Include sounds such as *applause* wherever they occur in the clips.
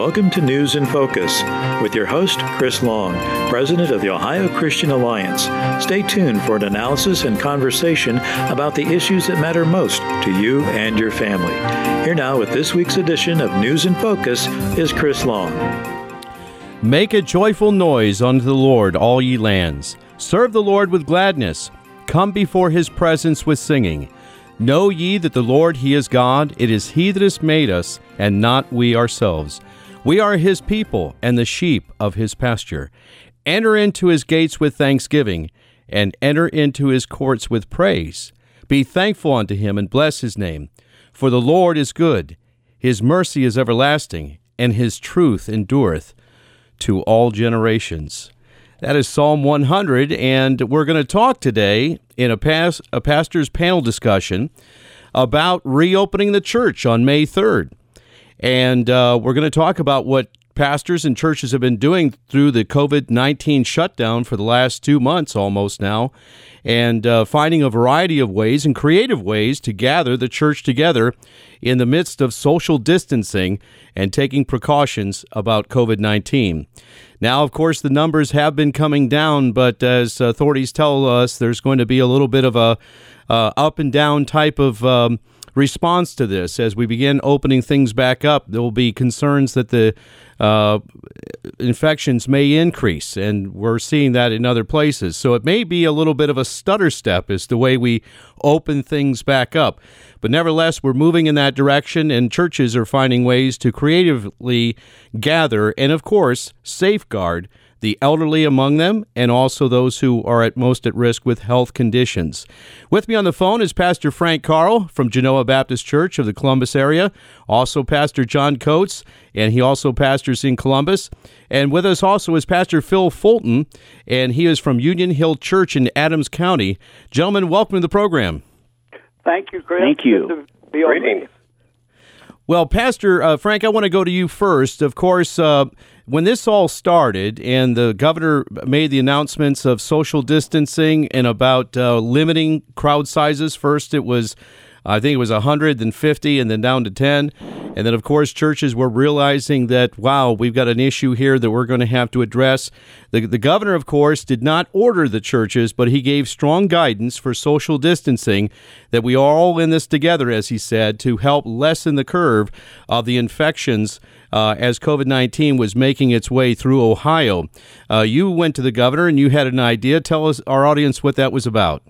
welcome to News in Focus with your host, Chris Long, President of the Ohio Christian Alliance. Stay tuned for an analysis and conversation about the issues that matter most to you and your family. Here now with this week's edition of News in Focus is Chris Long. Make a joyful noise unto the Lord, all ye lands. Serve the Lord with gladness. Come before his presence with singing. Know ye that the Lord He is God, it is He that has made us, and not we ourselves. We are His people, and the sheep of His pasture. Enter into His gates with thanksgiving, and enter into His courts with praise. Be thankful unto Him, and bless His name. For the Lord is good, His mercy is everlasting, and His truth endureth to all generations. That is Psalm 100, and we're going to talk today in a, pas- a pastor's panel discussion about reopening the church on May 3rd. And uh, we're going to talk about what pastors and churches have been doing through the COVID 19 shutdown for the last two months almost now, and uh, finding a variety of ways and creative ways to gather the church together in the midst of social distancing and taking precautions about COVID 19. Now, of course, the numbers have been coming down, but as authorities tell us, there's going to be a little bit of a uh, up and down type of um, response to this. As we begin opening things back up, there will be concerns that the uh, infections may increase, and we're seeing that in other places. So it may be a little bit of a stutter step as the way we open things back up. But nevertheless, we're moving in that direction, and churches are finding ways to creatively gather and, of course, safeguard the elderly among them, and also those who are at most at risk with health conditions. With me on the phone is Pastor Frank Carl from Genoa Baptist Church of the Columbus area, also Pastor John Coats, and he also pastors in Columbus. And with us also is Pastor Phil Fulton, and he is from Union Hill Church in Adams County. Gentlemen, welcome to the program. Thank you, Chris. Thank you. Greetings. Well, Pastor uh, Frank, I want to go to you first. Of course, uh, when this all started and the governor made the announcements of social distancing and about uh, limiting crowd sizes, first it was, I think it was 150 and then down to 10. And then, of course, churches were realizing that, wow, we've got an issue here that we're going to have to address. The, the governor, of course, did not order the churches, but he gave strong guidance for social distancing that we are all in this together, as he said, to help lessen the curve of the infections uh, as COVID 19 was making its way through Ohio. Uh, you went to the governor and you had an idea. Tell us, our audience, what that was about.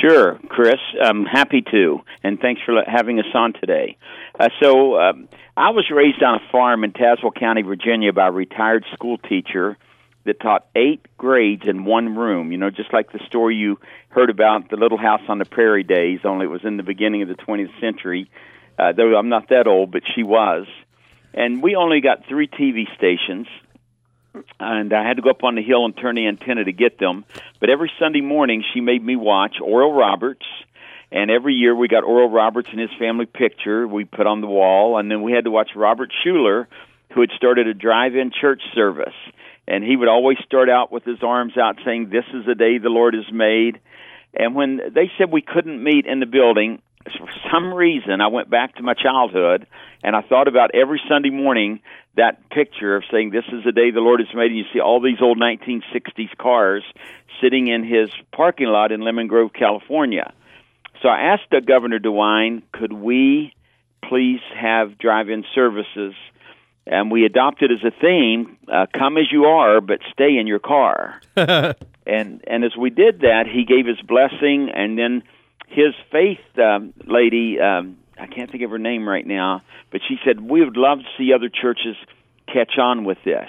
Sure, Chris. I'm happy to, and thanks for having us on today. Uh, so, um, I was raised on a farm in Tazewell County, Virginia, by a retired school teacher that taught eight grades in one room. You know, just like the story you heard about the Little House on the Prairie days, only it was in the beginning of the 20th century. Uh, though I'm not that old, but she was. And we only got three TV stations, and I had to go up on the hill and turn the antenna to get them. But every Sunday morning, she made me watch Oral Roberts, and every year we got Oral Roberts and his family picture we put on the wall, and then we had to watch Robert Schuller, who had started a drive-in church service, and he would always start out with his arms out, saying, "This is the day the Lord has made." And when they said we couldn't meet in the building, for some reason, I went back to my childhood and I thought about every Sunday morning that picture of saying, This is the day the Lord has made. And you see all these old 1960s cars sitting in his parking lot in Lemon Grove, California. So I asked Governor DeWine, could we please have drive in services? And we adopted as a theme, uh, come as you are, but stay in your car. *laughs* and and as we did that, he gave his blessing, and then his faith um, lady, um, I can't think of her name right now, but she said we would love to see other churches catch on with this.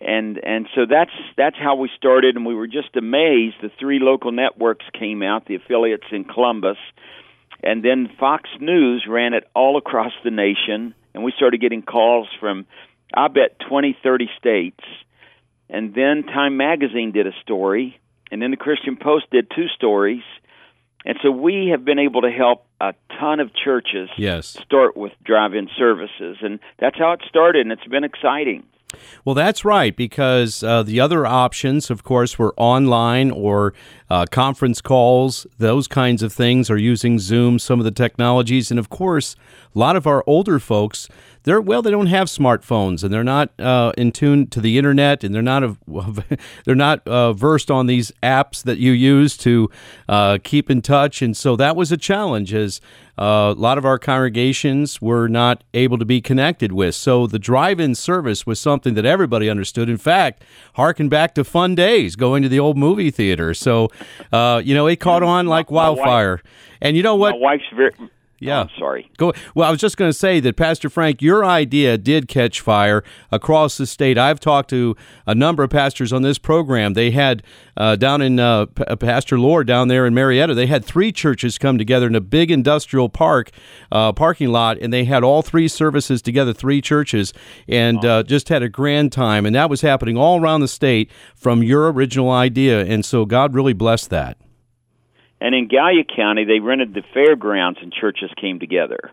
And and so that's that's how we started, and we were just amazed. The three local networks came out, the affiliates in Columbus, and then Fox News ran it all across the nation, and we started getting calls from, I bet, twenty, thirty states. And then Time Magazine did a story, and then the Christian Post did two stories, and so we have been able to help a ton of churches yes. start with drive in services. And that's how it started, and it's been exciting. Well, that's right, because uh, the other options, of course, were online or uh, conference calls, those kinds of things, or using Zoom, some of the technologies. And of course, a lot of our older folks, they're well, they don't have smartphones and they're not uh, in tune to the internet and they're not *laughs* they're not uh, versed on these apps that you use to uh, keep in touch. And so that was a challenge as uh, a lot of our congregations were not able to be connected with. So the drive-in service was something that everybody understood. In fact, harken back to fun days going to the old movie theater. So uh, you know it caught on like wildfire. And you know what? My wife's very yeah. Oh, sorry. Go. Well, I was just going to say that Pastor Frank, your idea did catch fire across the state. I've talked to a number of pastors on this program. They had uh, down in uh, P- uh, Pastor Lord down there in Marietta. They had three churches come together in a big industrial park uh, parking lot, and they had all three services together, three churches, and uh, just had a grand time. And that was happening all around the state from your original idea. And so God really blessed that. And in Gallia County, they rented the fairgrounds and churches came together.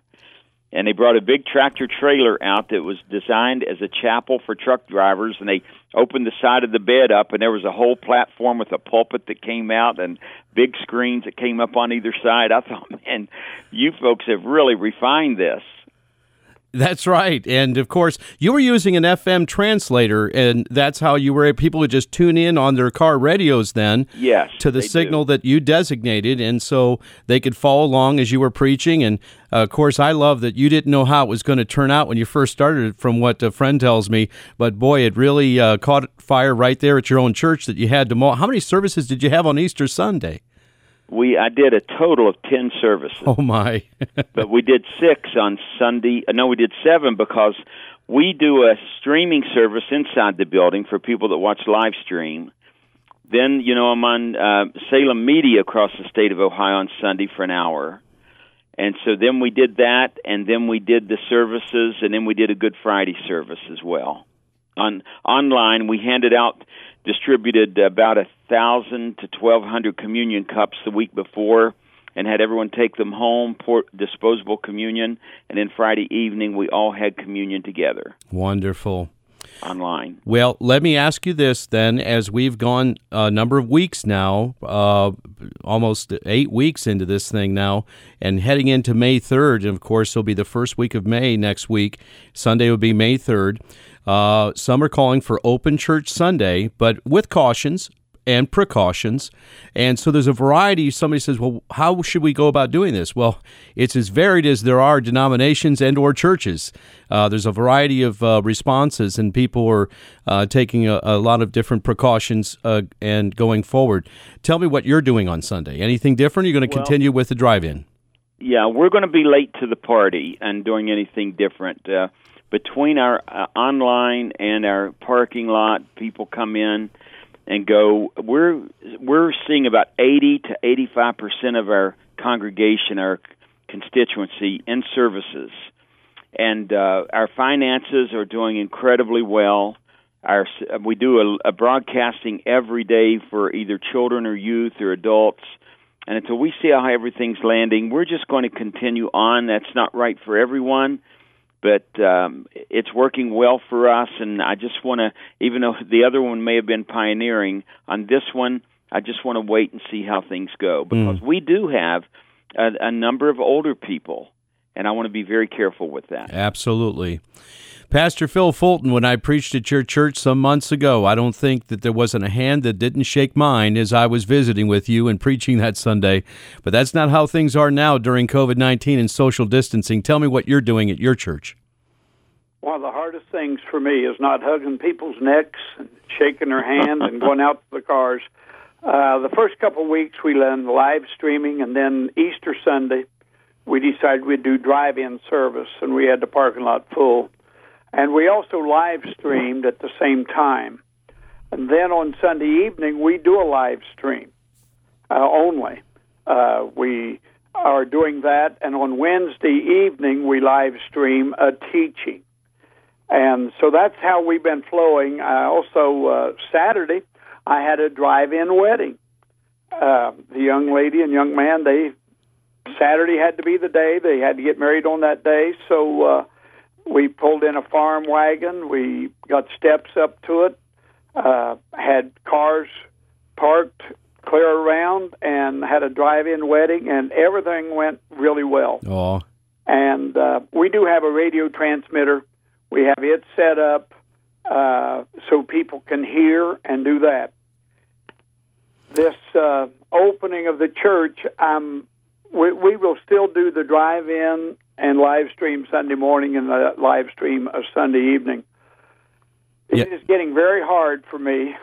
And they brought a big tractor trailer out that was designed as a chapel for truck drivers. And they opened the side of the bed up, and there was a whole platform with a pulpit that came out and big screens that came up on either side. I thought, *laughs* man, you folks have really refined this. That's right. And of course, you were using an FM translator, and that's how you were people would just tune in on their car radios then Yes, to the signal do. that you designated. And so they could follow along as you were preaching. And uh, of course, I love that you didn't know how it was going to turn out when you first started, from what a friend tells me. But boy, it really uh, caught fire right there at your own church that you had to. How many services did you have on Easter Sunday? We I did a total of ten services. Oh, my. *laughs* but we did six on Sunday. uh, No, we did seven because we do a streaming service inside the building for people that watch live stream. Then, you know, I'm on uh, Salem Media across the state of Ohio on Sunday for an hour. And so then we did that, and then we did the services, and then we did a Good Friday service as well. On online, we handed out, distributed about a thousand to twelve hundred communion cups the week before, and had everyone take them home, pour disposable communion, and then Friday evening we all had communion together Wonderful. online. Well, let me ask you this then, as we've gone a number of weeks now, uh, almost eight weeks into this thing now, and heading into May 3rd, and of course, it'll be the first week of May next week. Sunday will be May 3rd. Uh, some are calling for Open Church Sunday, but with cautions and precautions. And so there's a variety. Somebody says, "Well, how should we go about doing this?" Well, it's as varied as there are denominations and or churches. Uh, there's a variety of uh, responses, and people are uh, taking a, a lot of different precautions uh, and going forward. Tell me what you're doing on Sunday. Anything different? You're going to Well- continue with the drive-in? Yeah, we're going to be late to the party and doing anything different. Between our uh, online and our parking lot, people come in and go. We're we're seeing about eighty to eighty five percent of our congregation, our constituency, in services, and uh, our finances are doing incredibly well. Our we do a, a broadcasting every day for either children or youth or adults. And until we see how everything's landing, we're just going to continue on. That's not right for everyone, but um, it's working well for us. And I just want to, even though the other one may have been pioneering, on this one, I just want to wait and see how things go because we do have a, a number of older people, and I want to be very careful with that. Absolutely. Pastor Phil Fulton, when I preached at your church some months ago, I don't think that there wasn't a hand that didn't shake mine as I was visiting with you and preaching that Sunday. But that's not how things are now during COVID 19 and social distancing. Tell me what you're doing at your church. One of the hardest things for me is not hugging people's necks and shaking their hands, and going out to the cars. Uh, the first couple of weeks we learned live streaming, and then Easter Sunday we decided we'd do drive-in service, and we had the parking lot full. And we also live streamed at the same time. And then on Sunday evening we do a live stream uh, only. Uh, we are doing that, and on Wednesday evening we live stream a teaching. And so that's how we've been flowing. Uh, also, uh, Saturday, I had a drive-in wedding. Uh, the young lady and young man, they Saturday had to be the day they had to get married on that day. So uh, we pulled in a farm wagon. We got steps up to it. Uh, had cars parked clear around, and had a drive-in wedding, and everything went really well. Oh, and uh, we do have a radio transmitter. We have it set up uh, so people can hear and do that. This uh, opening of the church, um, we, we will still do the drive-in and live stream Sunday morning and the live stream of Sunday evening. It Yeah. is getting very hard for me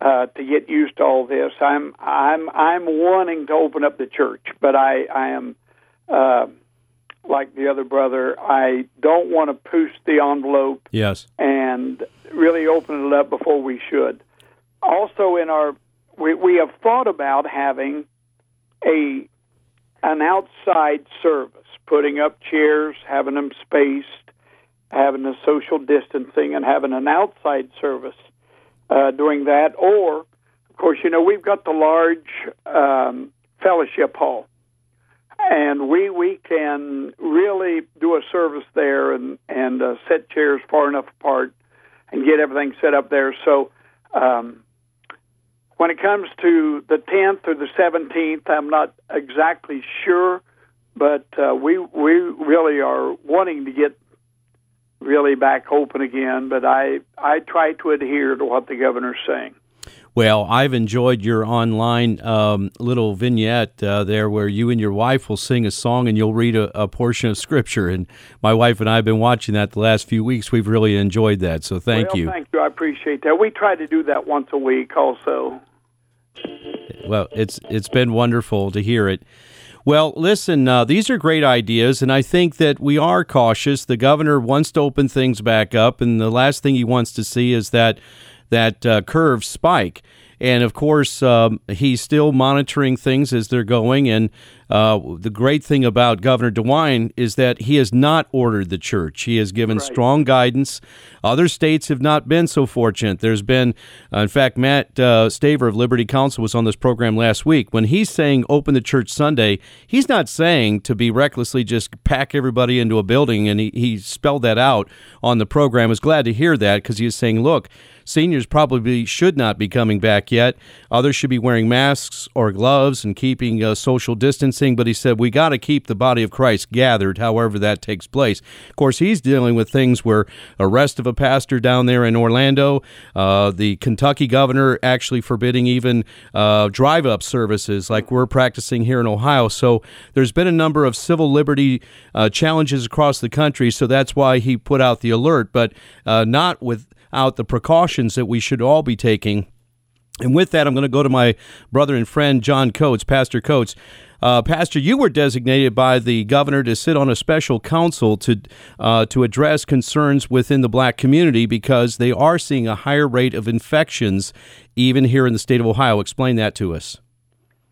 uh, to get used to all this. I'm I'm I'm wanting to open up the church, but I I am uh, like the other brother. I don't want to push the envelope Yes. and really open it up before we should. Also, in our we we have thought about having a an outside service, putting up chairs, having them spaced, having the social distancing, and having an outside service uh, doing that. Or, of course, you know we've got the large um, fellowship hall, and we we can really do a service there and and uh, set chairs far enough apart and get everything set up there. So. Um, when it comes to the 10th or the 17th, I'm not exactly sure, but uh, we we really are wanting to get really back open again. But I I try to adhere to what the governor's saying. Well, I've enjoyed your online um, little vignette uh, there where you and your wife will sing a song and you'll read a, a portion of scripture. And my wife and I have been watching that the last few weeks. We've really enjoyed that. So thank well, you. Thank you. I appreciate that. We try to do that once a week also. Well, it's it's been wonderful to hear it. Well, listen, uh, these are great ideas, and I think that we are cautious. The governor wants to open things back up, and the last thing he wants to see is that that uh, curve spike. And of course, um, he's still monitoring things as they're going. And uh, the great thing about Governor DeWine is that he has not ordered the church. He has given strong guidance. Other states have not been so fortunate. There's been, uh, in fact, Matt uh, Staver of Liberty Counsel was on this program last week. When he's saying open the church Sunday, he's not saying to be recklessly just pack everybody into a building. And he, he spelled that out on the program. I was glad to hear that because he was saying, look, seniors probably should not be coming back yet. Others should be wearing masks or gloves and keeping uh, social distancing. But he said we got to keep the body of Christ gathered, however that takes place. Of course, he's dealing with things where arrest of a pastor down there in Orlando, uh, the Kentucky governor actually forbidding even uh, drive-up services like we're practicing here in Ohio. So there's been a number of civil liberty uh, challenges across the country. So that's why he put out the alert, but uh, not with out the precautions that we should all be taking. And with that, I'm going to go to my brother and friend, John Coats, Pastor Coats. Uh, Pastor, you were designated by the governor to sit on a special council to uh, to address concerns within the black community because they are seeing a higher rate of infections, even here in the state of Ohio. Explain that to us.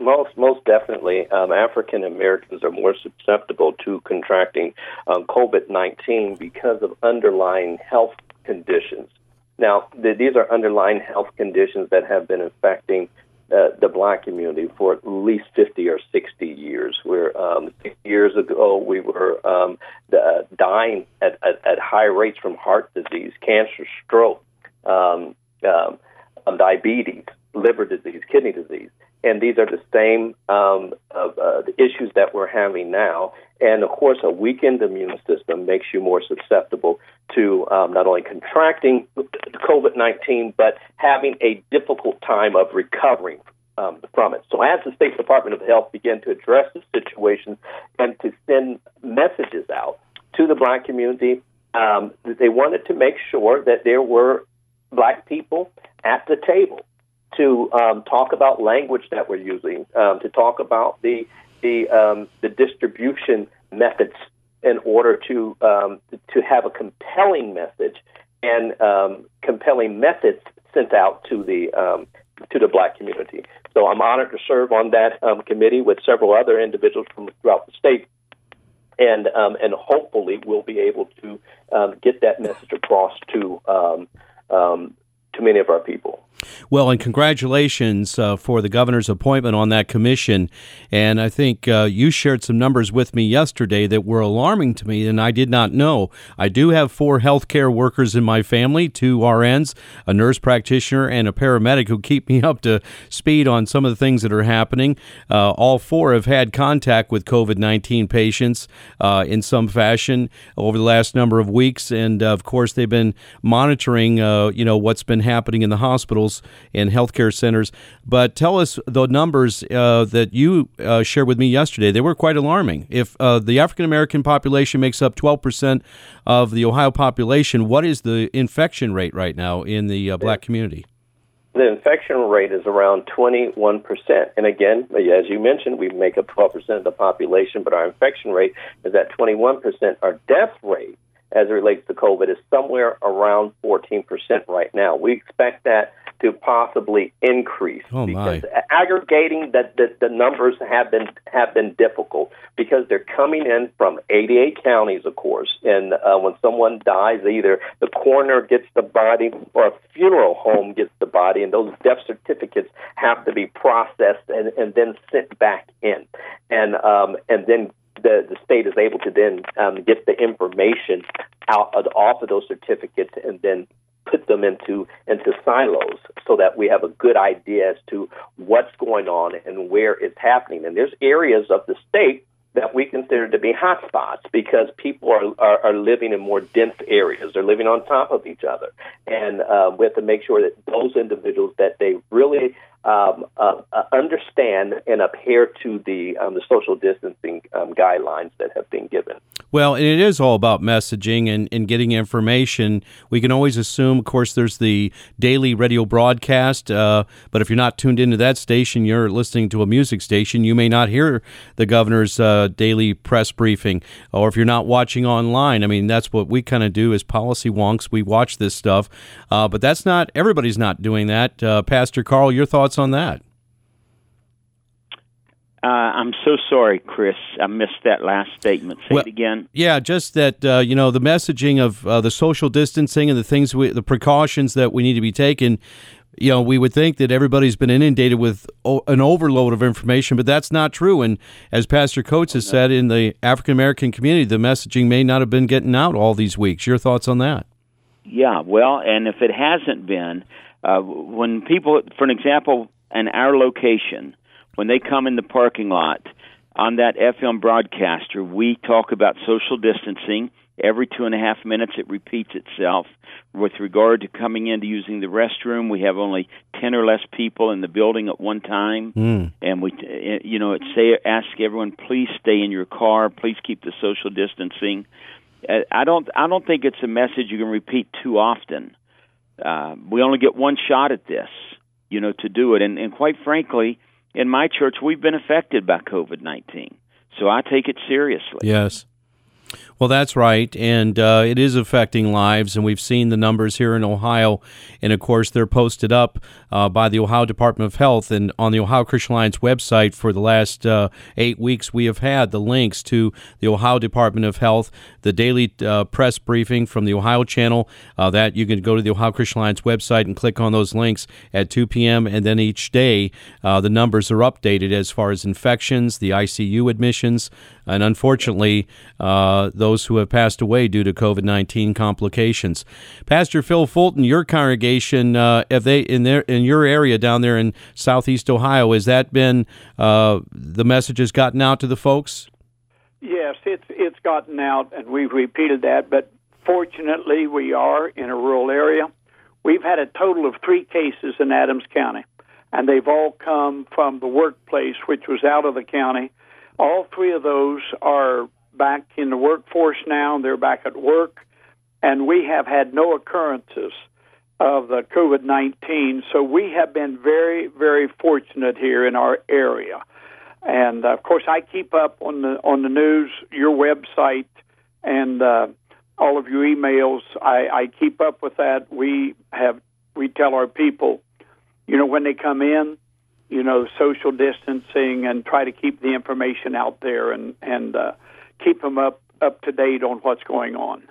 Most most definitely, um, African Americans are more susceptible to contracting um, COVID nineteen because of underlying health conditions. Now, th- these are underlying health conditions that have been affecting uh, the black community for at least 50 or 60 years. Where um, years ago we were um, uh, dying at, at, at high rates from heart disease, cancer, stroke, um, um, um, diabetes, liver disease, kidney disease. And these are the same um, uh, the issues that we're having now. And of course, a weakened immune system makes you more susceptible to um, not only contracting COVID 19, but having a difficult time of recovering um, from it. So, as the State Department of Health began to address the situation and to send messages out to the black community, um, they wanted to make sure that there were black people at the table to um, talk about language that we're using, um, to talk about the the um, the distribution methods in order to um, to have a compelling message and um, compelling methods sent out to the um, to the black community. So I'm honored to serve on that committee with several other individuals from throughout the state, and um, and hopefully we'll be able to um, get that message across to um, to many of our people. Well, and congratulations uh, for the governor's appointment on that commission. And I think uh, you shared some numbers with me yesterday that were alarming to me, and I did not know. I do have four healthcare workers in my family two RNs, a nurse practitioner, and a paramedic who keep me *laughs* up to speed on some of the things that are happening. Uh, all four have had contact with COVID 19 patients uh, in some fashion over the last number of weeks. And of course, they've been monitoring, uh, you know, what's been happening in the hospitals and healthcare centers. But tell us the numbers uh, that you uh, shared with me yesterday. They were quite alarming. If uh, the African American population makes up 12% of the Ohio population, what is the infection rate right now in the uh, black community? The infection rate is around 21%. And again, as you mentioned, we make up 12% of the population, but our infection rate is at 21%. Our death rate as it relates to COVID is somewhere around 14% right now. We expect that to possibly increase oh because aggregating the, the, the numbers have been have been difficult because they're coming in from 88 counties, of course. And uh, when someone dies, either the coroner gets the body or a funeral home gets the body, and those death certificates have to be processed and, and then sent back in, and um, and then the, the state is able to then um, get the information out of, off of those certificates and then put them into into silos so that we have a good idea as to what's going on and where it's happening. And there's areas of the state that we consider to be hotspots because people are, are, are living in more dense areas. They're living on top of each other, and uh, we have to make sure that those individuals that they really um, uh, uh, understand and adhere to the um, the social distancing um, guidelines that have been given. Well, and it is all about messaging and, and getting information. We can always assume, of course, there's the daily radio broadcast, uh, but if you're not tuned into that station, you're listening to a music station, you may not hear the governor's uh, daily press briefing. Or if you're not watching online, I mean, that's what we kind of do as policy wonks. We watch this stuff, uh, but that's not, everybody's not doing that. Uh, Pastor Carl, your thoughts on that? Uh, I'm so sorry, Chris. I missed that last statement. Say well, it again. Yeah, just that uh, you know the messaging of uh, the social distancing and the things, we, the precautions that we need to be taken. You know, we would think that everybody's been inundated with o- an overload of information, but that's not true. And as Pastor Coats has said, in the African American community, the messaging may not have been getting out all these weeks. Your thoughts on that? Yeah, well, and if it hasn't been, uh, when people, for an example, in our location, when they come in the parking lot on that FM broadcaster, we talk about social distancing. Every two and a half minutes, it repeats itself. With regard to coming in to using the restroom, we have only ten or less people in the building at one time, mm. and we, you know, it say ask everyone please stay in your car, please keep the social distancing. Uh, I don't, I don't think it's a message you can repeat too often. Uh, we only get one shot at this, you know, to do it, and, and quite frankly, in my church, we've been affected by COVID 19. So I take it seriously. Yes. Well, that's right, and uh, it is affecting lives, and we've seen the numbers here in Ohio, and of course they're posted up uh, by the Ohio Department of Health and on the Ohio Christian Alliance website for the last uh, eight weeks. We have had the links to the Ohio Department of Health, the daily uh, press briefing from the Ohio Channel. Uh, that you can go to the Ohio Christian Alliance website and click on those links at 2 p.m. and then each day uh, the numbers are updated as far as infections, the ICU admissions, and unfortunately those those who have passed away due to COVID nineteen complications. Pastor Phil Fulton, your congregation, uh, have they in their in your area down there in Southeast Ohio, has that been uh, the message has gotten out to the folks? Yes, it's it's gotten out, and we've repeated that. But fortunately, we are in a rural area. We've had a total of three cases in Adams County, and they've all come from the workplace, which was out of the county. All three of those are back in the workforce now. They're back at work, and we have had no occurrences of the COVID 19. So we have been very, very fortunate here in our area. And uh, of course, I keep up on the on the news, your website, and uh, all of your emails. I, I keep up with that. We have we tell our people, you know, when they come in, you know, social distancing, and try to keep the information out there, and and uh, keep them up up to date on what's going on.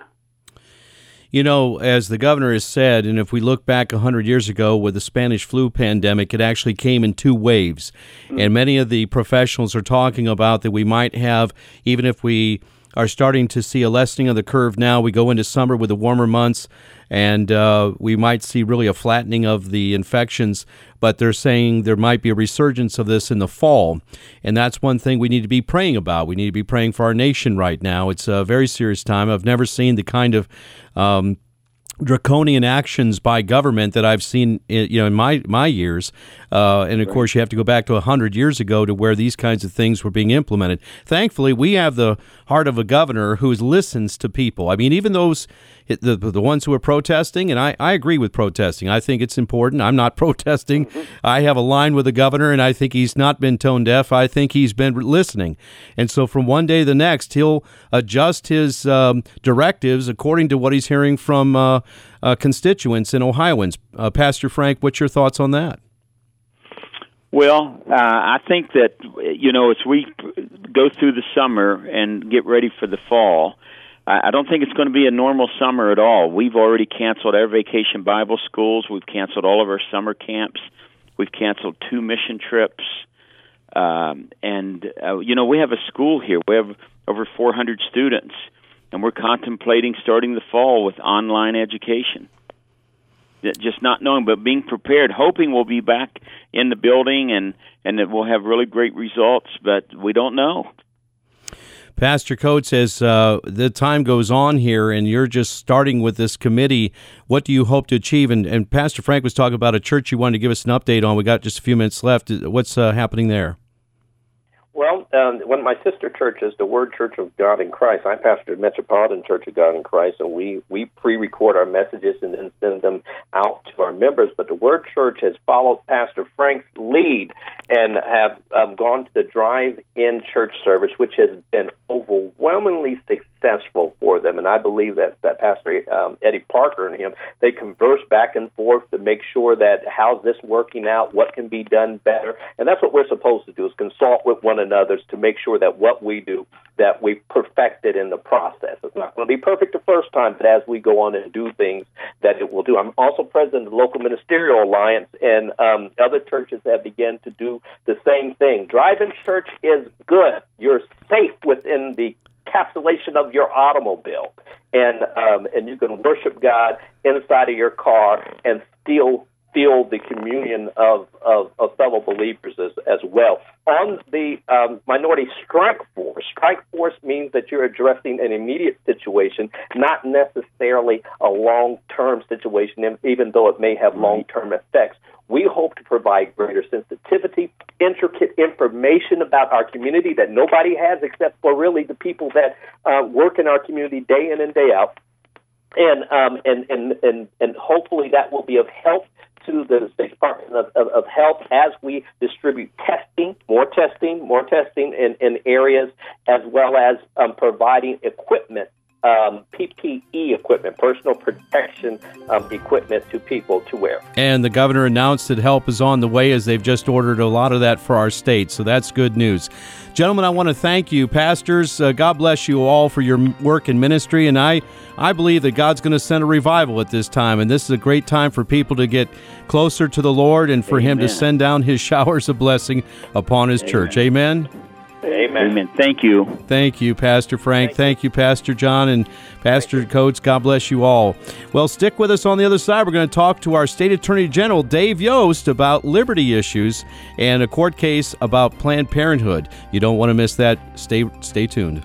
You know, as the governor has said, and if we look back 100 years ago with the Spanish flu pandemic, it actually came in two waves. Mm-hmm. And many of the professionals are talking about that we might have, even if we are starting to see a lessening of the curve now, we go into summer with the warmer months, and uh, we might see really a flattening of the infections. But they're saying there might be a resurgence of this in the fall, and that's one thing we need to be praying about. We need to be praying for our nation right now. It's a very serious time. I've never seen the kind of um, draconian actions by government that I've seen, you know, in my my years, uh, and of right. course you have to go back to hundred years ago to where these kinds of things were being implemented. Thankfully, we have the heart of a governor who listens to people. I mean, even those the the ones who are protesting, and I, I agree with protesting. I think it's important. I'm not *laughs* protesting. Mm-hmm. I have a line with the governor, and I think he's not been tone deaf. I think he's been listening, and so from one day to the next, he'll adjust his um, directives according to what he's hearing from uh, uh, constituents and Ohioans. Uh, Pastor Frank, what's your thoughts on that? Well, uh, I think that you know as we go through the summer and get ready for the fall, I don't think it's going to be a normal summer at all. We've already canceled our vacation Bible schools. We've canceled all of our summer camps. We've canceled two mission trips. Um, and, uh, you know, we have a school here. We have over 400 students, and we're contemplating starting the fall with online education. Just not knowing, but being prepared, hoping we'll be back in the building and, and that we'll have really great results, but we don't know. Pastor Coats, as uh, the time goes on here and you're just starting with this committee, what do you hope to achieve? And, and Pastor Frank was talking about a church you wanted to give us an update on. We got just a few minutes left. What's uh, happening there? Well, um, one of my sister churches, the Word Church of God in Christ, I pastor Metropolitan Church of God in Christ, and we, we pre-record our messages and then send them out to our members. But the Word Church has followed Pastor Frank's lead and have um, gone to the drive-in church service, which has been overwhelmingly successful for them. And I believe that, that Pastor um, Eddie Parker and him, they converse back and forth to make sure that how's this working out, what can be done better. And that's what we're supposed to do is consult with one another to make sure that what we do that we perfect it in the process. It's not going to be perfect the first time, but as we go on and do things, that it will do. I'm also president of the Local Ministerial Alliance, and um, other churches have begun to do the same thing. Drive-in church is good. You're safe within the encapsulation of your automobile, and um, and you can worship God inside of your car and still feel the communion of, of, of fellow believers as, as well. On the um, minority strike force, strike force means that you're addressing an immediate situation, not necessarily a long term situation, even though it may have long term effects. We hope to provide greater sensitivity, intricate information about our community that nobody has except for really the people that uh, work in our community day in and day out. And, um, and, and, and, and hopefully that will be of help to the State Department of, of, of, Health as we distribute testing, more testing, more testing in, in areas, as well as um, providing equipment um, PPE equipment, personal protection um, equipment to people to wear. And the governor announced that help is on the way as they've just ordered a lot of that for our state. So that's good news. Gentlemen, I want to thank you, pastors. Uh, God bless you all for your work in ministry. And I, I believe that God's going to send a revival at this time. And this is a great time for people to get closer to the Lord and for Amen. Him to send down His *laughs* showers of blessing upon His Amen. church. Amen. Amen. Amen. Thank you. Thank you, Pastor Frank. Thank, Thank you. Pastor John and Pastor Coats. God bless you all. Well, stick with us on the other side. We're going to talk to our State Attorney General, Dave Yost, about liberty issues and a court case about Planned Parenthood. You don't want to miss that. Stay, stay tuned.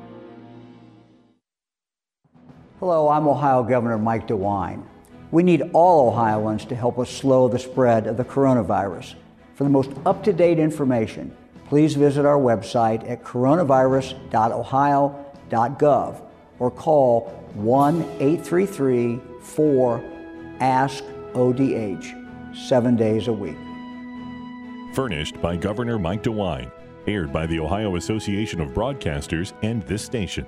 Hello, I'm Ohio Governor Mike DeWine. We need all Ohioans to help us slow the spread of the coronavirus. For the most up to date information, please visit our website at coronavirus.ohio.gov or call 1 833 4 ASK ODH seven days a week. Furnished by Governor Mike DeWine. Aired by the Ohio Association of Broadcasters and this station.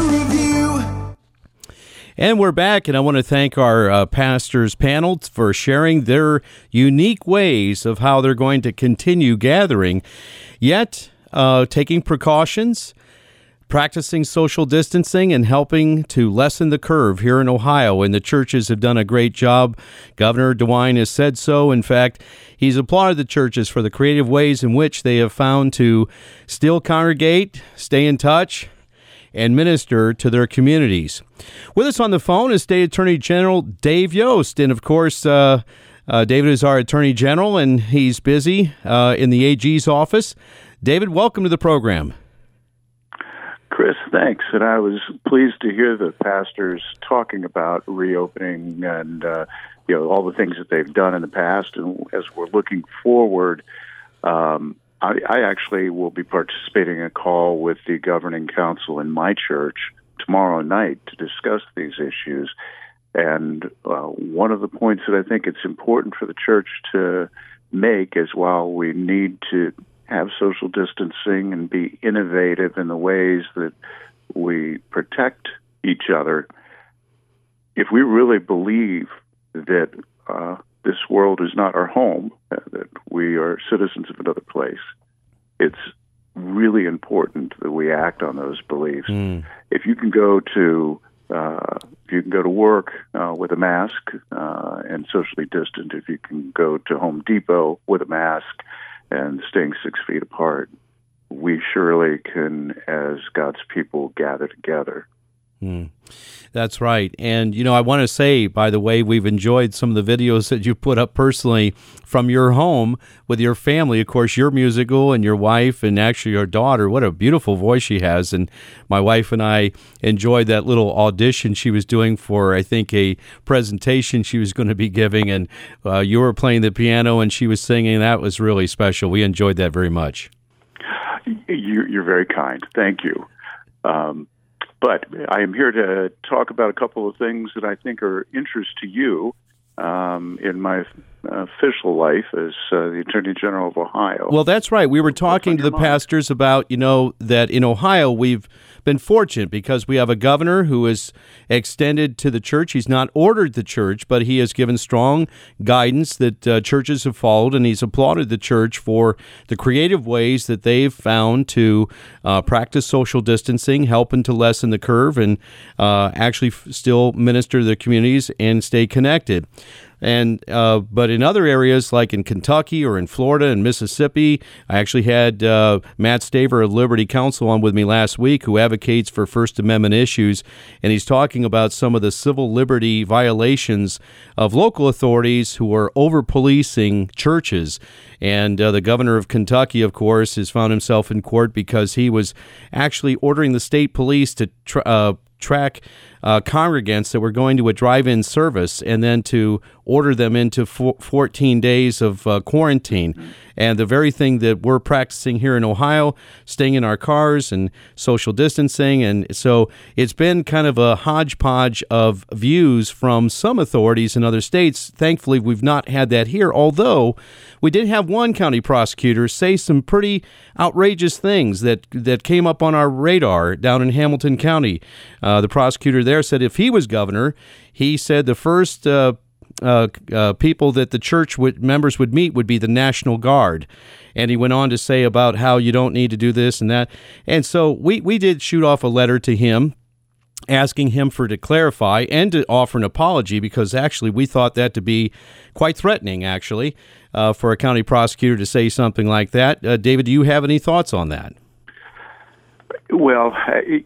And we're back, and I want to thank our uh, pastors panel for sharing their unique ways of how they're going to continue gathering, yet uh, taking precautions, practicing social distancing, and helping to lessen the curve here in Ohio. And the churches have done a great job. Governor DeWine has said so. In fact, he's applauded the churches for the creative ways in which they have found to still congregate, stay in touch, and minister to their communities. With us on the phone is State Attorney General Dave Yost. And of course, uh, uh, David is our Attorney General, and he's busy uh, in the AG's office. David, welcome to the program. Chris, thanks. And I was pleased to hear the pastors talking about reopening and uh, you know all the things that they've done in the past. And as we're looking forward, um, I, I actually will be participating in a call with the governing council in my church tomorrow night to discuss these issues. And uh, one of the points that I think it's important for the church to make is while we need to have social distancing and be innovative in the ways that we protect each other, if we really believe that uh, this world is not our home, uh, that we are citizens of another place, it's really important that we act on those beliefs. Mm. If you can go to uh, if you can go to work uh, with a mask uh, and socially distant, if you can go to Home Depot with a mask and staying six feet apart, we surely can, as God's people, gather together. Mm. That's right. And, you know, I want to say, by the way, we've enjoyed some of the videos that you put up personally from your home with your family. Of course, you're musical and your wife and actually your daughter. What a beautiful voice she has. And my wife and I enjoyed that little audition she was doing for, I think, a presentation she was going to be giving. And uh, you were playing the piano and she was singing. That was really special. We enjoyed that very much. You're very kind. Thank you. Um, but I am here to talk about a couple of things that I think are interest to you. Um, in my official life as uh, the Attorney General of Ohio. Well, that's right. We were talking to the pastors about, you know, that in Ohio we've been fortunate because we have a governor who is extended to the church. He's not ordered the church, but he has given strong guidance that uh, churches have followed, and he's applauded the church for the creative ways that they've found to uh, practice social distancing, helping to lessen the curve, and uh, actually f- still minister to the communities and stay connected. And uh, but in other areas like in Kentucky or in Florida and Mississippi, I actually had uh, Matt Staver of Liberty Counsel on with me last week, who advocates for First Amendment issues, and he's talking about some of the civil liberty violations of local authorities who are over policing churches. And uh, the governor of Kentucky, of course, has found himself in court because he was actually ordering the state police to tra- uh, track uh, congregants that were going to a drive-in service and then to order them into 14 days of uh, quarantine. And the very thing that we're practicing here in Ohio, staying in our cars and social distancing. And so it's been kind of a hodgepodge of views from some authorities in other states. Thankfully, we've not had that here, although we did have one county prosecutor say some pretty outrageous things that, that came up on our radar down in Hamilton County. Uh, the prosecutor there said if he was governor, he said the first uh, uh, uh, people that the church would, members would meet would be the National Guard. And he went on to say about how you don't need to do this and that. And so we, we did shoot off a letter to him asking him for to clarify and to offer an apology because actually we thought that to be quite threatening actually uh, for a county prosecutor to say something like that. Uh, David, do you have any thoughts on that? Well,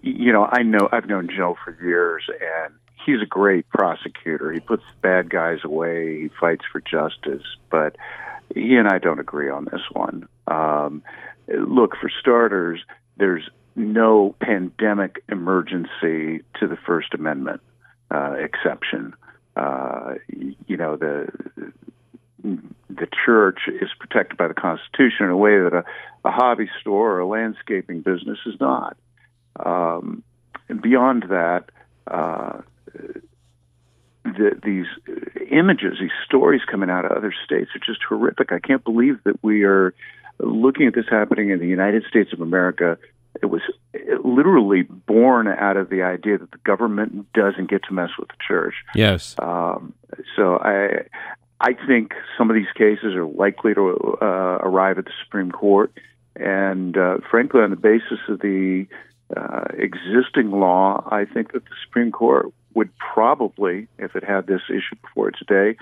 you know, I know I've known Joe for years, and he's a great prosecutor. He puts bad guys away. He fights for justice. But he and I don't agree on this one. Um, look, for starters, there's no pandemic emergency to the First Amendment uh, exception. Uh, you know, the the church is protected by the Constitution in a way that a, a hobby store or a landscaping business is not. Um, and beyond that, uh, the, these images, these stories coming out of other states are just horrific. I can't believe that we are looking at this happening in the United States of America. It was literally born out of the idea that the government doesn't get to mess with the church. Yes. Um, so I, I think some of these cases are likely to uh, arrive at the Supreme Court, and uh, frankly, on the basis of the uh, existing law, I think that the Supreme Court would probably, if it had this issue before today,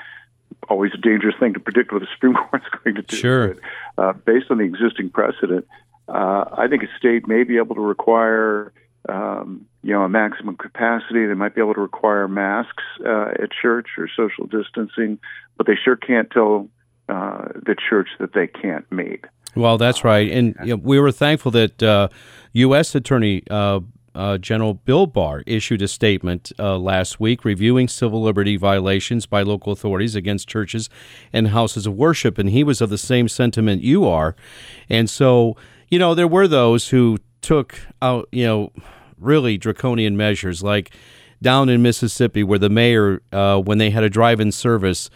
always a dangerous thing to predict what the Supreme *laughs* Court's going to do. Sure. But, uh, based on the existing precedent, uh, I think a state may be able to require, um, you know, a maximum capacity. They might be able to require masks uh, at church or social distancing, but they sure can't tell uh, the church that they can't meet. Well, that's right, and you know, we were thankful that uh, U.S. Attorney uh, General Bill Barr issued a statement uh, last week reviewing civil liberty violations by local authorities against churches and houses of worship, and he was of the same sentiment you are. And so, you know, there were those who took out, you know, really draconian measures, like down in Mississippi, where the mayor, uh, when they had a drive-in service,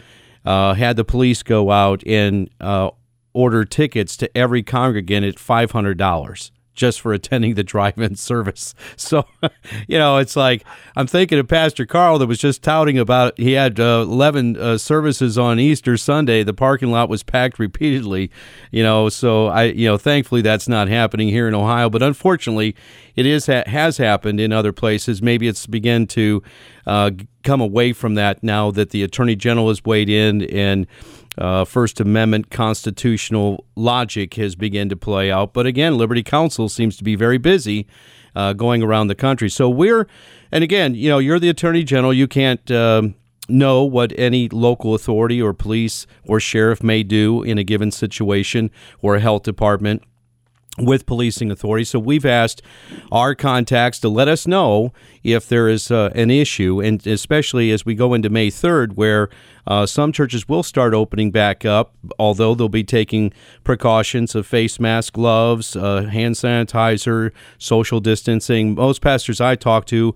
uh, had the police go out and uh, order tickets to every congregant at five hundred dollars just for attending the drive-in *laughs* service. So, *laughs* you know, it's like I'm thinking of Pastor Carl that was just touting about he had uh, 11 uh, services on Easter Sunday. The parking lot was packed repeatedly, you know. So I, you know, thankfully that's not happening here in Ohio, but unfortunately, it is ha- has happened in other places. Maybe it's begun to uh, come away from that now that the Attorney General has weighed in and uh, First Amendment constitutional logic has begun to play out. But again, Liberty Counsel seems to be very busy uh, going around the country. So we're, and again, you know, you're the Attorney General. You can't um, know what any local authority or police or sheriff may do in a given situation or a health department. With policing authorities. So we've asked our contacts to let us know if there is uh, an issue, and especially as we go into May 3rd, where uh, some churches will start opening back up, although they'll be taking precautions of face mask, gloves, uh, hand sanitizer, social distancing. Most pastors I talk to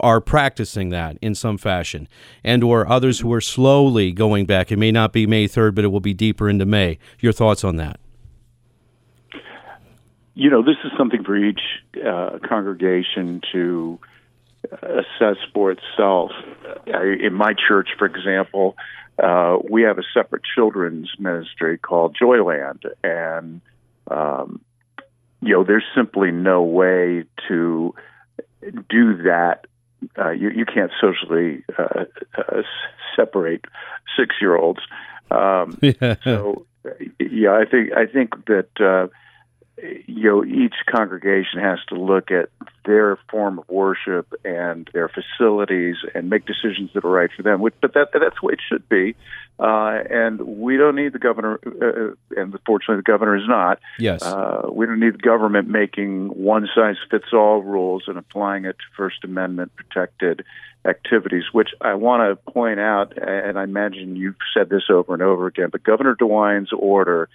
are practicing that in some fashion, and or others who are slowly going back. It may not be May 3rd, but it will be deeper into May. Your thoughts on that? You know, this is something for each uh, congregation to assess for itself. In my church, for example, uh, we have a separate children's ministry called Joyland, and um, you know, there's simply no way to do that. Uh, you, you can't socially uh, uh, separate six-year-olds. Um, *laughs* yeah. So, yeah, I think I think that uh, you know each congregation has to look at their form of worship and their facilities and make decisions that are right for them. But that that's the way it should be. Uh, and we don't need the governor, uh, and fortunately the governor is not. Yes. Uh, we don't need the government making one size fits all rules and applying it to First Amendment protected activities, which I want to point out, and I imagine you've said this over and over again, but Governor DeWine's order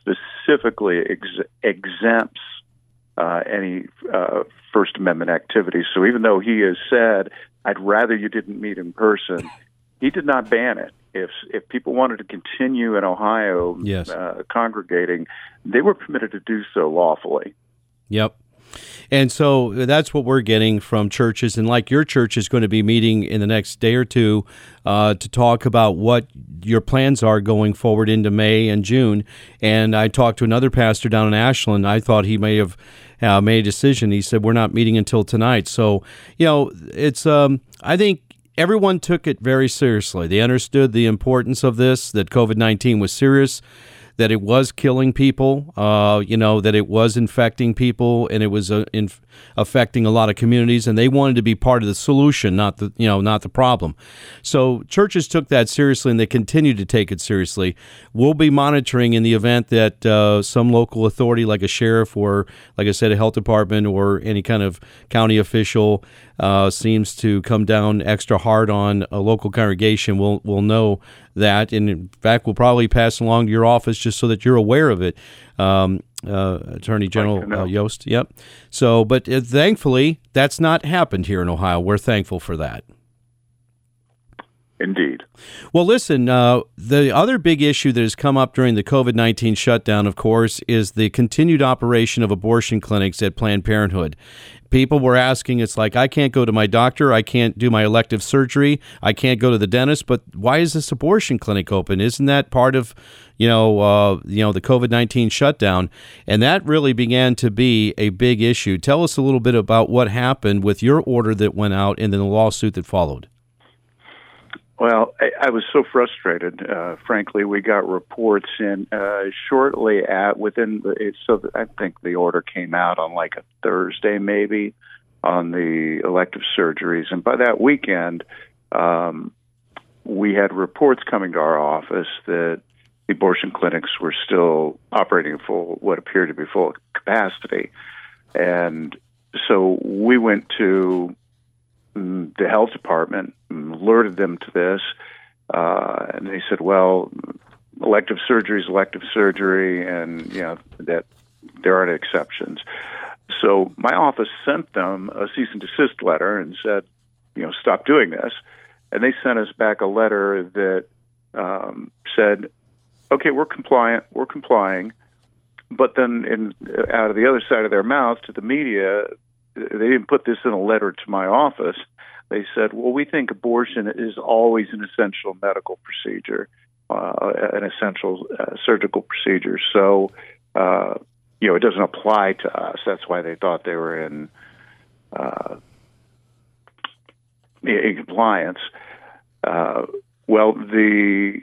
specifically ex- exempts uh, any uh, First Amendment activities. So even though he has said, I'd rather you didn't meet in person, he did not ban it. If if people wanted to continue in Ohio yes. uh, congregating, they were permitted to do so lawfully. Yep. And so that's what we're getting from churches. And like your church is going to be meeting in the next day or two uh, to talk about what your plans are going forward into May and June. And I talked to another pastor down in Ashland. I thought he may have uh, made a decision. He said, We're not meeting until tonight. So, you know, it's, um, I think everyone took it very seriously. They understood the importance of this, that COVID 19 was serious that it was killing people, uh, you know, that it was infecting people and it was uh, inf- affecting a lot of communities, and they wanted to be part of the solution, not the you know not the problem. So churches took that seriously, and they continue to take it seriously. We'll be monitoring in the event that uh, some local authority, like a sheriff or, like I said, a health department or any kind of county official, uh, seems to come down extra hard on a local congregation. We'll we'll know that. And in fact, we'll probably pass along to your office just so that you're aware of it, um, uh, Attorney General uh, Yost. Yep. So, but uh, thankfully, that's not happened here in Ohio. We're thankful for that. Indeed. Well, listen, uh, the other big issue that has come up during the COVID 19 shutdown, of course, is the continued operation of abortion clinics at Planned Parenthood people were asking it's like i can't go to my doctor i can't do my elective surgery i can't go to the dentist but why is this abortion clinic open? Isn't that part of you know uh, you know the covid-19 shutdown? And that really began to be a big issue. Tell us a little bit about what happened with your order that went out and then the lawsuit that followed well, I, I was so frustrated. Uh, frankly, we got reports in uh, shortly at within the. So I think the order came out on like a Thursday, maybe, on the elective surgeries, and by that weekend, um, we had reports coming to our office that the abortion clinics were still operating full, what appeared to be full capacity, and so we went to the health department alerted them to this, uh, and they said, "Well, elective surgery is elective surgery, and you know that there aren't exceptions." So my office sent them a cease and desist letter and said, "You know, stop doing this." And they sent us back a letter that um, said, "Okay, we're compliant. We're complying." But then, in, out of the other side of their mouth to the media, they didn't put this in a letter to my office. They said, well, we think abortion is always an essential medical procedure, uh, an essential uh, surgical procedure. So, uh, you know, it doesn't apply to us. That's why they thought they were in, uh, in compliance. Uh, well, the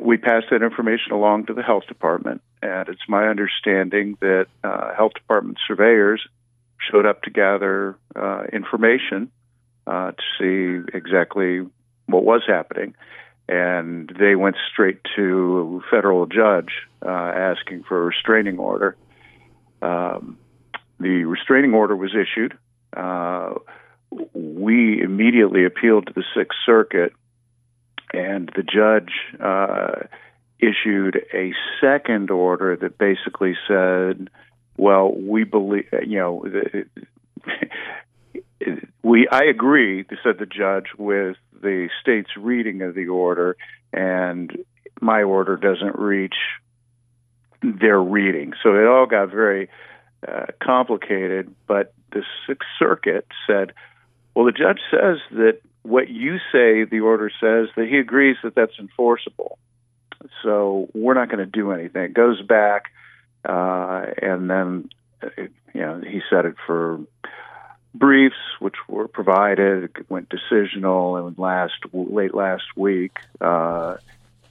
we passed that information along to the health department, and it's my understanding that uh, health department surveyors showed up to gather uh, information uh, to see exactly what was happening. And they went straight to a federal judge uh, asking for a restraining order. um, the restraining order was issued. Uh, we immediately appealed to the Sixth Circuit, and the judge uh, issued a second order that basically said, "Well, we believe, you know." *laughs* we I agree, said the judge, with the state's reading of the order, and my order doesn't reach their reading. So it all got very uh, complicated. But the Sixth Circuit said, well, the judge says that what you say the order says that he agrees that that's enforceable. So we're not going to do anything. It goes back, uh, and then uh, you know he set it for briefs, which were provided. It went decisional, and last late last week, uh,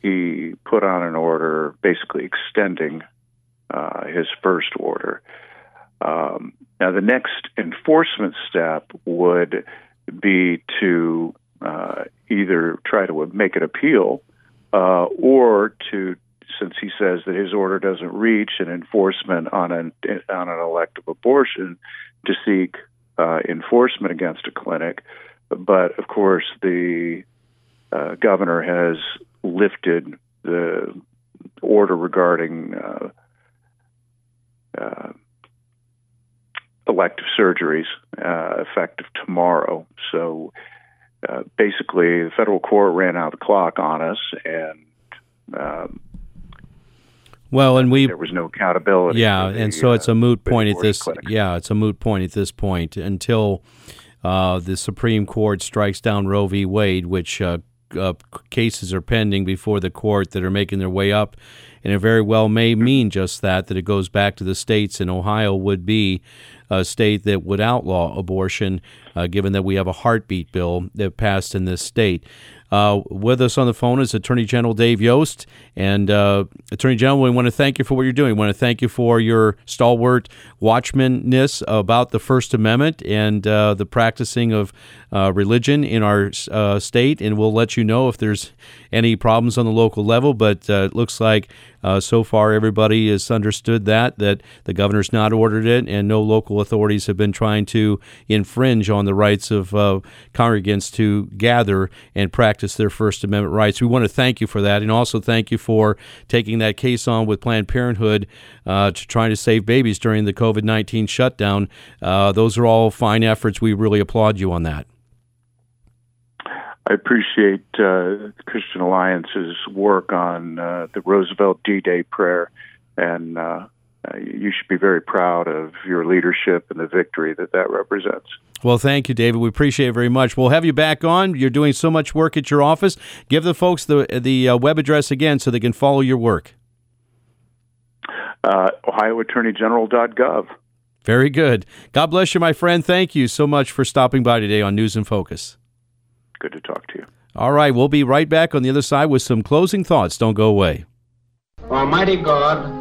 he put on an order basically extending uh, his first order. Um, now, the next enforcement step would be to uh, either try to make an appeal uh, or to, since he says that his order doesn't reach an enforcement on an on an elective abortion, to seek uh, enforcement against a clinic. But of course, the uh, governor has lifted the order regarding uh, uh, elective surgeries uh, effective tomorrow. So uh, basically, the federal court ran out the clock on us, and um, well, and we there was no accountability. Yeah, the, and so it's a moot uh, point at this. clinic. Yeah, it's a moot point at this point until uh, the Supreme Court strikes down Roe v. Wade, which uh, uh, cases are pending before the court that are making their way up, and it very well may mean just that that it goes back to the states, and Ohio would be a state that would outlaw abortion, uh, given that we have a heartbeat bill that passed in this state. Uh, with us on the phone is Attorney General Dave Yost. And uh, Attorney General, we want to thank you for what you're doing. We want to thank you for your stalwart watchmanness about the First Amendment and uh, the practicing of uh, religion in our uh, state. And we'll let you know if there's any problems on the local level. But uh, it looks like so far everybody has understood that, that the governor's not ordered it, and no local authorities have been trying to infringe on the rights of congregants to gather and practice their First Amendment rights. We want to thank you for that, and also thank you for taking that case on with Planned Parenthood uh, to trying to save babies during the COVID 19 shutdown. Uh, those are all fine efforts. We really applaud you on that. I appreciate uh, Christian Alliance's work on uh, the Roosevelt D Day prayer, and uh, you should be very proud of your leadership and the victory that that represents. Well, thank you, David. We appreciate it very much. We'll have you back on. You're doing so much work at your office. Give the folks the the uh, web address again so they can follow your work. Uh, OhioAttorneyGeneral.gov. Very good. God bless you, my friend. Thank you so much for stopping by today on News in Focus. Good to talk to you. All right, we'll be right back on the other side with some closing thoughts. Don't go away. Almighty God,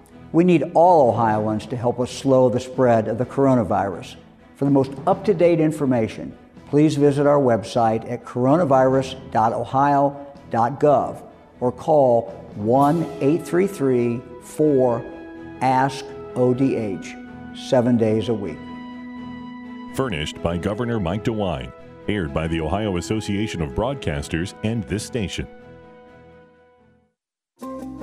We need all Ohioans to help us slow the spread of the coronavirus. For the most up to date information, please visit our website at coronavirus.ohio.gov or call 1 833 4 ASK ODH seven days a week. Furnished by Governor Mike DeWine. Aired by the Ohio Association of Broadcasters and this station.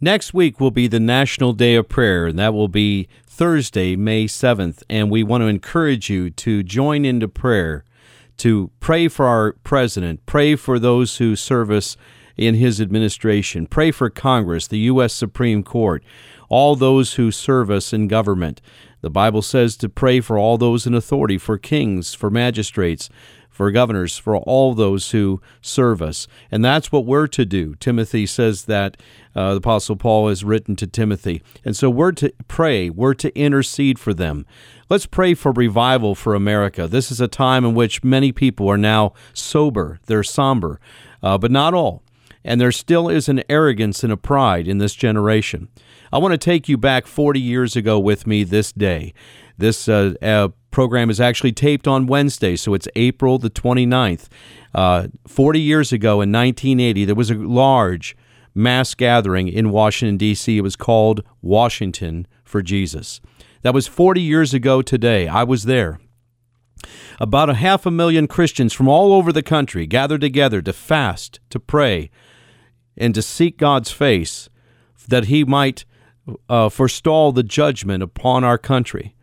Next week will be the National Day of Prayer, and that will be Thursday, May 7th. And we want to encourage you to join into prayer, to pray for our president, pray for those who serve us in his administration, pray for Congress, the U.S. Supreme Court, all those who serve us in government. The Bible says to pray for all those in authority, for kings, for magistrates, for governors, for all those who serve us. And that's what we're to do. Timothy says that uh, the Apostle Paul has written to Timothy. And so we're to pray, we're to intercede for them. Let's pray for revival for America. This is a time in which many people are now sober, they're somber, uh, but not all. And there still is an arrogance and a pride in this generation. I want to take you back 40 years ago with me this day. This uh, uh, program is actually taped on Wednesday, so it's April the 29th. Uh, 40 years ago in 1980, there was a large mass gathering in Washington, D.C. It was called Washington for Jesus. That was 40 years ago today. I was there. About a half a million Christians from all over the country gathered together to fast, to pray, and to seek God's face that He might uh, forestall the judgment upon our country.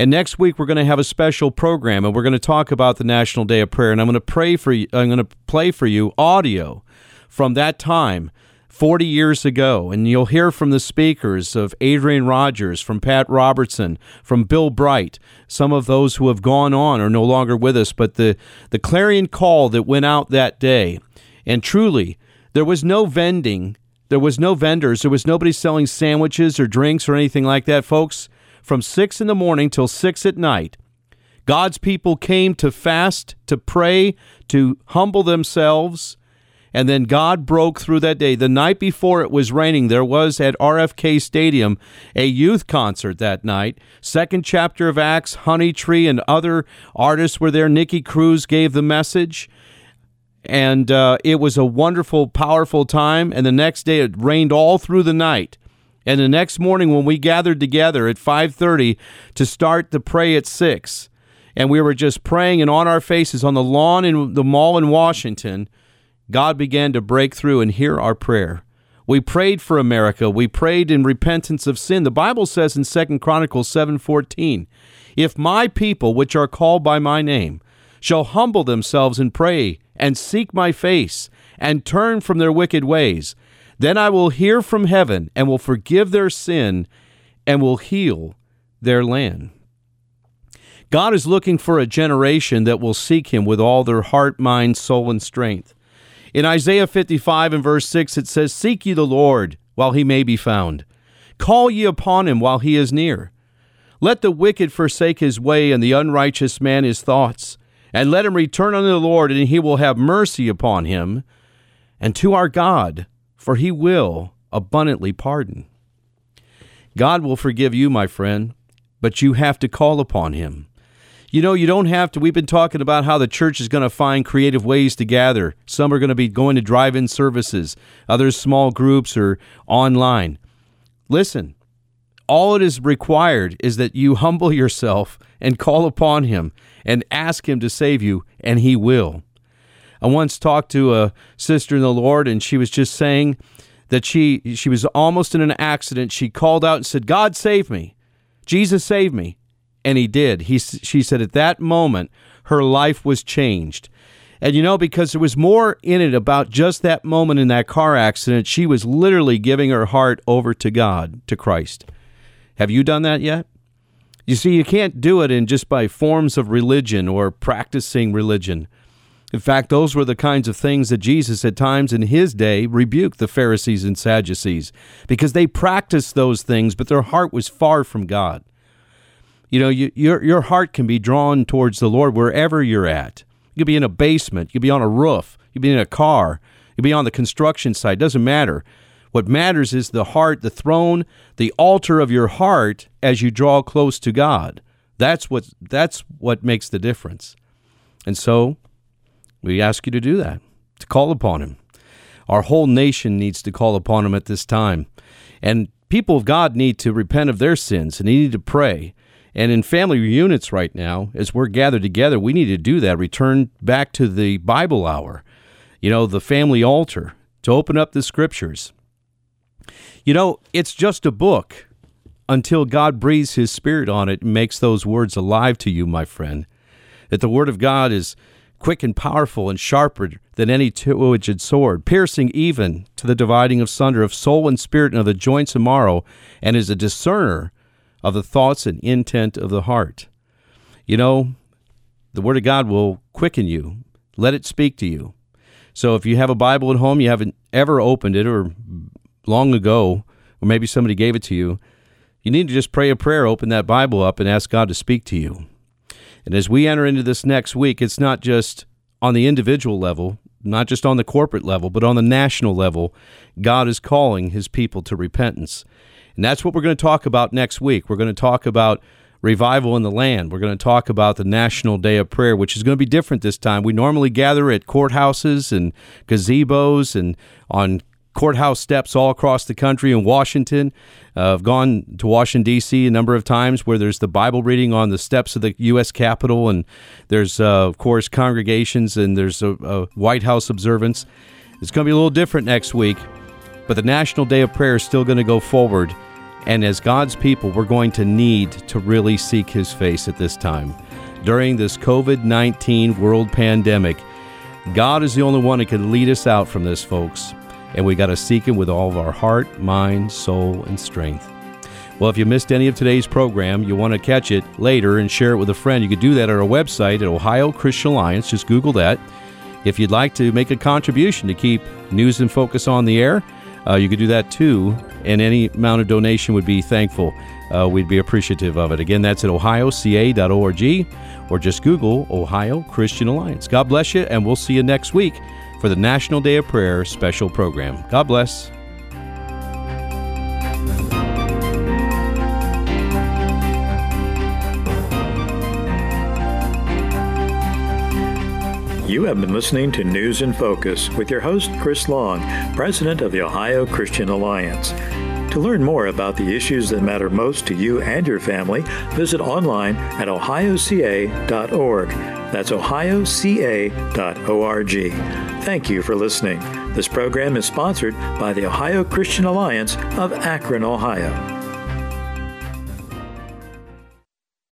And next week we're going to have a special program, and we're going to talk about the National Day of Prayer. And I'm going to pray for you. I'm going to play for you audio from that time. 40 years ago, and you'll hear from the speakers of Adrian Rogers, from Pat Robertson, from Bill Bright, some of those who have gone on are no longer with us, but the, the clarion call that went out that day. And truly, there was no vending, there was no vendors, there was nobody selling sandwiches or drinks or anything like that, folks from 6 in the morning till 6 at night. God's people came to fast, to pray, to humble themselves, and then God broke through that day. The night before it was raining, there was at RFK Stadium a youth concert that night. Second chapter of Acts, Honeytree, and other artists were there. Nicky Cruz gave the message. And uh, it was a wonderful, powerful time. And the next day, it rained all through the night. And the next morning when we gathered together at 5:30 to start the pray at 6, and we were just praying and on our faces on the lawn in the mall in Washington, God began to break through and hear our prayer. We prayed for America. We prayed in repentance of sin. The Bible says in 2 Chronicles 7:14, "If my people which are called by my name shall humble themselves and pray and seek my face and turn from their wicked ways, then I will hear from heaven and will forgive their sin and will heal their land. God is looking for a generation that will seek him with all their heart, mind, soul, and strength. In Isaiah 55 and verse 6, it says, Seek ye the Lord while he may be found. Call ye upon him while he is near. Let the wicked forsake his way, and the unrighteous man his thoughts. And let him return unto the Lord, and he will have mercy upon him. And to our God, for he will abundantly pardon. God will forgive you, my friend, but you have to call upon him. You know, you don't have to. We've been talking about how the church is going to find creative ways to gather. Some are going to be going to drive in services, others small groups or online. Listen, all it is required is that you humble yourself and call upon him and ask him to save you, and he will. I once talked to a sister in the Lord, and she was just saying that she she was almost in an accident. She called out and said, "God save me, Jesus save me," and He did. He she said at that moment her life was changed. And you know, because there was more in it about just that moment in that car accident, she was literally giving her heart over to God, to Christ. Have you done that yet? You see, you can't do it in just by forms of religion or practicing religion. In fact, those were the kinds of things that Jesus at times in his day rebuked the Pharisees and Sadducees because they practiced those things, but their heart was far from God. You know, you, your, your heart can be drawn towards the Lord wherever you're at. You could be in a basement, you could be on a roof, you could be in a car, you could be on the construction site, doesn't matter. What matters is the heart, the throne, the altar of your heart as you draw close to God. That's what that's what makes the difference. And so we ask you to do that, to call upon him. Our whole nation needs to call upon him at this time. And people of God need to repent of their sins and they need to pray. And in family reunions right now, as we're gathered together, we need to do that. Return back to the Bible hour, you know, the family altar, to open up the scriptures. You know, it's just a book until God breathes his spirit on it and makes those words alive to you, my friend. That the word of God is quick and powerful and sharper than any two edged sword, piercing even to the dividing of sunder of soul and spirit and of the joints and marrow, and is a discerner of the thoughts and intent of the heart. You know, the Word of God will quicken you, let it speak to you. So if you have a Bible at home, you haven't ever opened it, or long ago, or maybe somebody gave it to you, you need to just pray a prayer, open that Bible up, and ask God to speak to you. And as we enter into this next week, it's not just on the individual level, not just on the corporate level, but on the national level. God is calling his people to repentance. And that's what we're going to talk about next week. We're going to talk about revival in the land. We're going to talk about the National Day of Prayer, which is going to be different this time. We normally gather at courthouses and gazebos and on courthouse steps all across the country in Washington. Uh, I've gone to Washington, D.C. a number of times where there's the Bible reading on the steps of the U.S. Capitol, and there's, uh, of course, congregations and there's a, a White House observance. It's going to be a little different next week, but the National Day of Prayer is still going to go forward. And as God's people, we're going to need to really seek His face at this time. During this COVID 19 world pandemic, God is the only one that can lead us out from this, folks and we got to seek Him with all of our heart, mind, soul, and strength. Well, if you missed any of today's program, you want to catch it later and share it with a friend, you could do that at our website at Ohio Christian Alliance. Just Google that. If you'd like to make a contribution to keep News in Focus on the air, uh, you could do that too, and any amount of donation would be thankful. Uh, we'd be appreciative of it. Again, that's at ohioca.org or just Google Ohio Christian Alliance. God bless you, and we'll see you next week for the National Day of Prayer special program. God bless. You have been listening to News in Focus with your host, Chris Long, President of the Ohio Christian Alliance. To learn more about the issues that matter most to you and your family, visit online at ohioca.org. That's ohioca.org. Thank you for listening. This program is sponsored by the Ohio Christian Alliance of Akron, Ohio.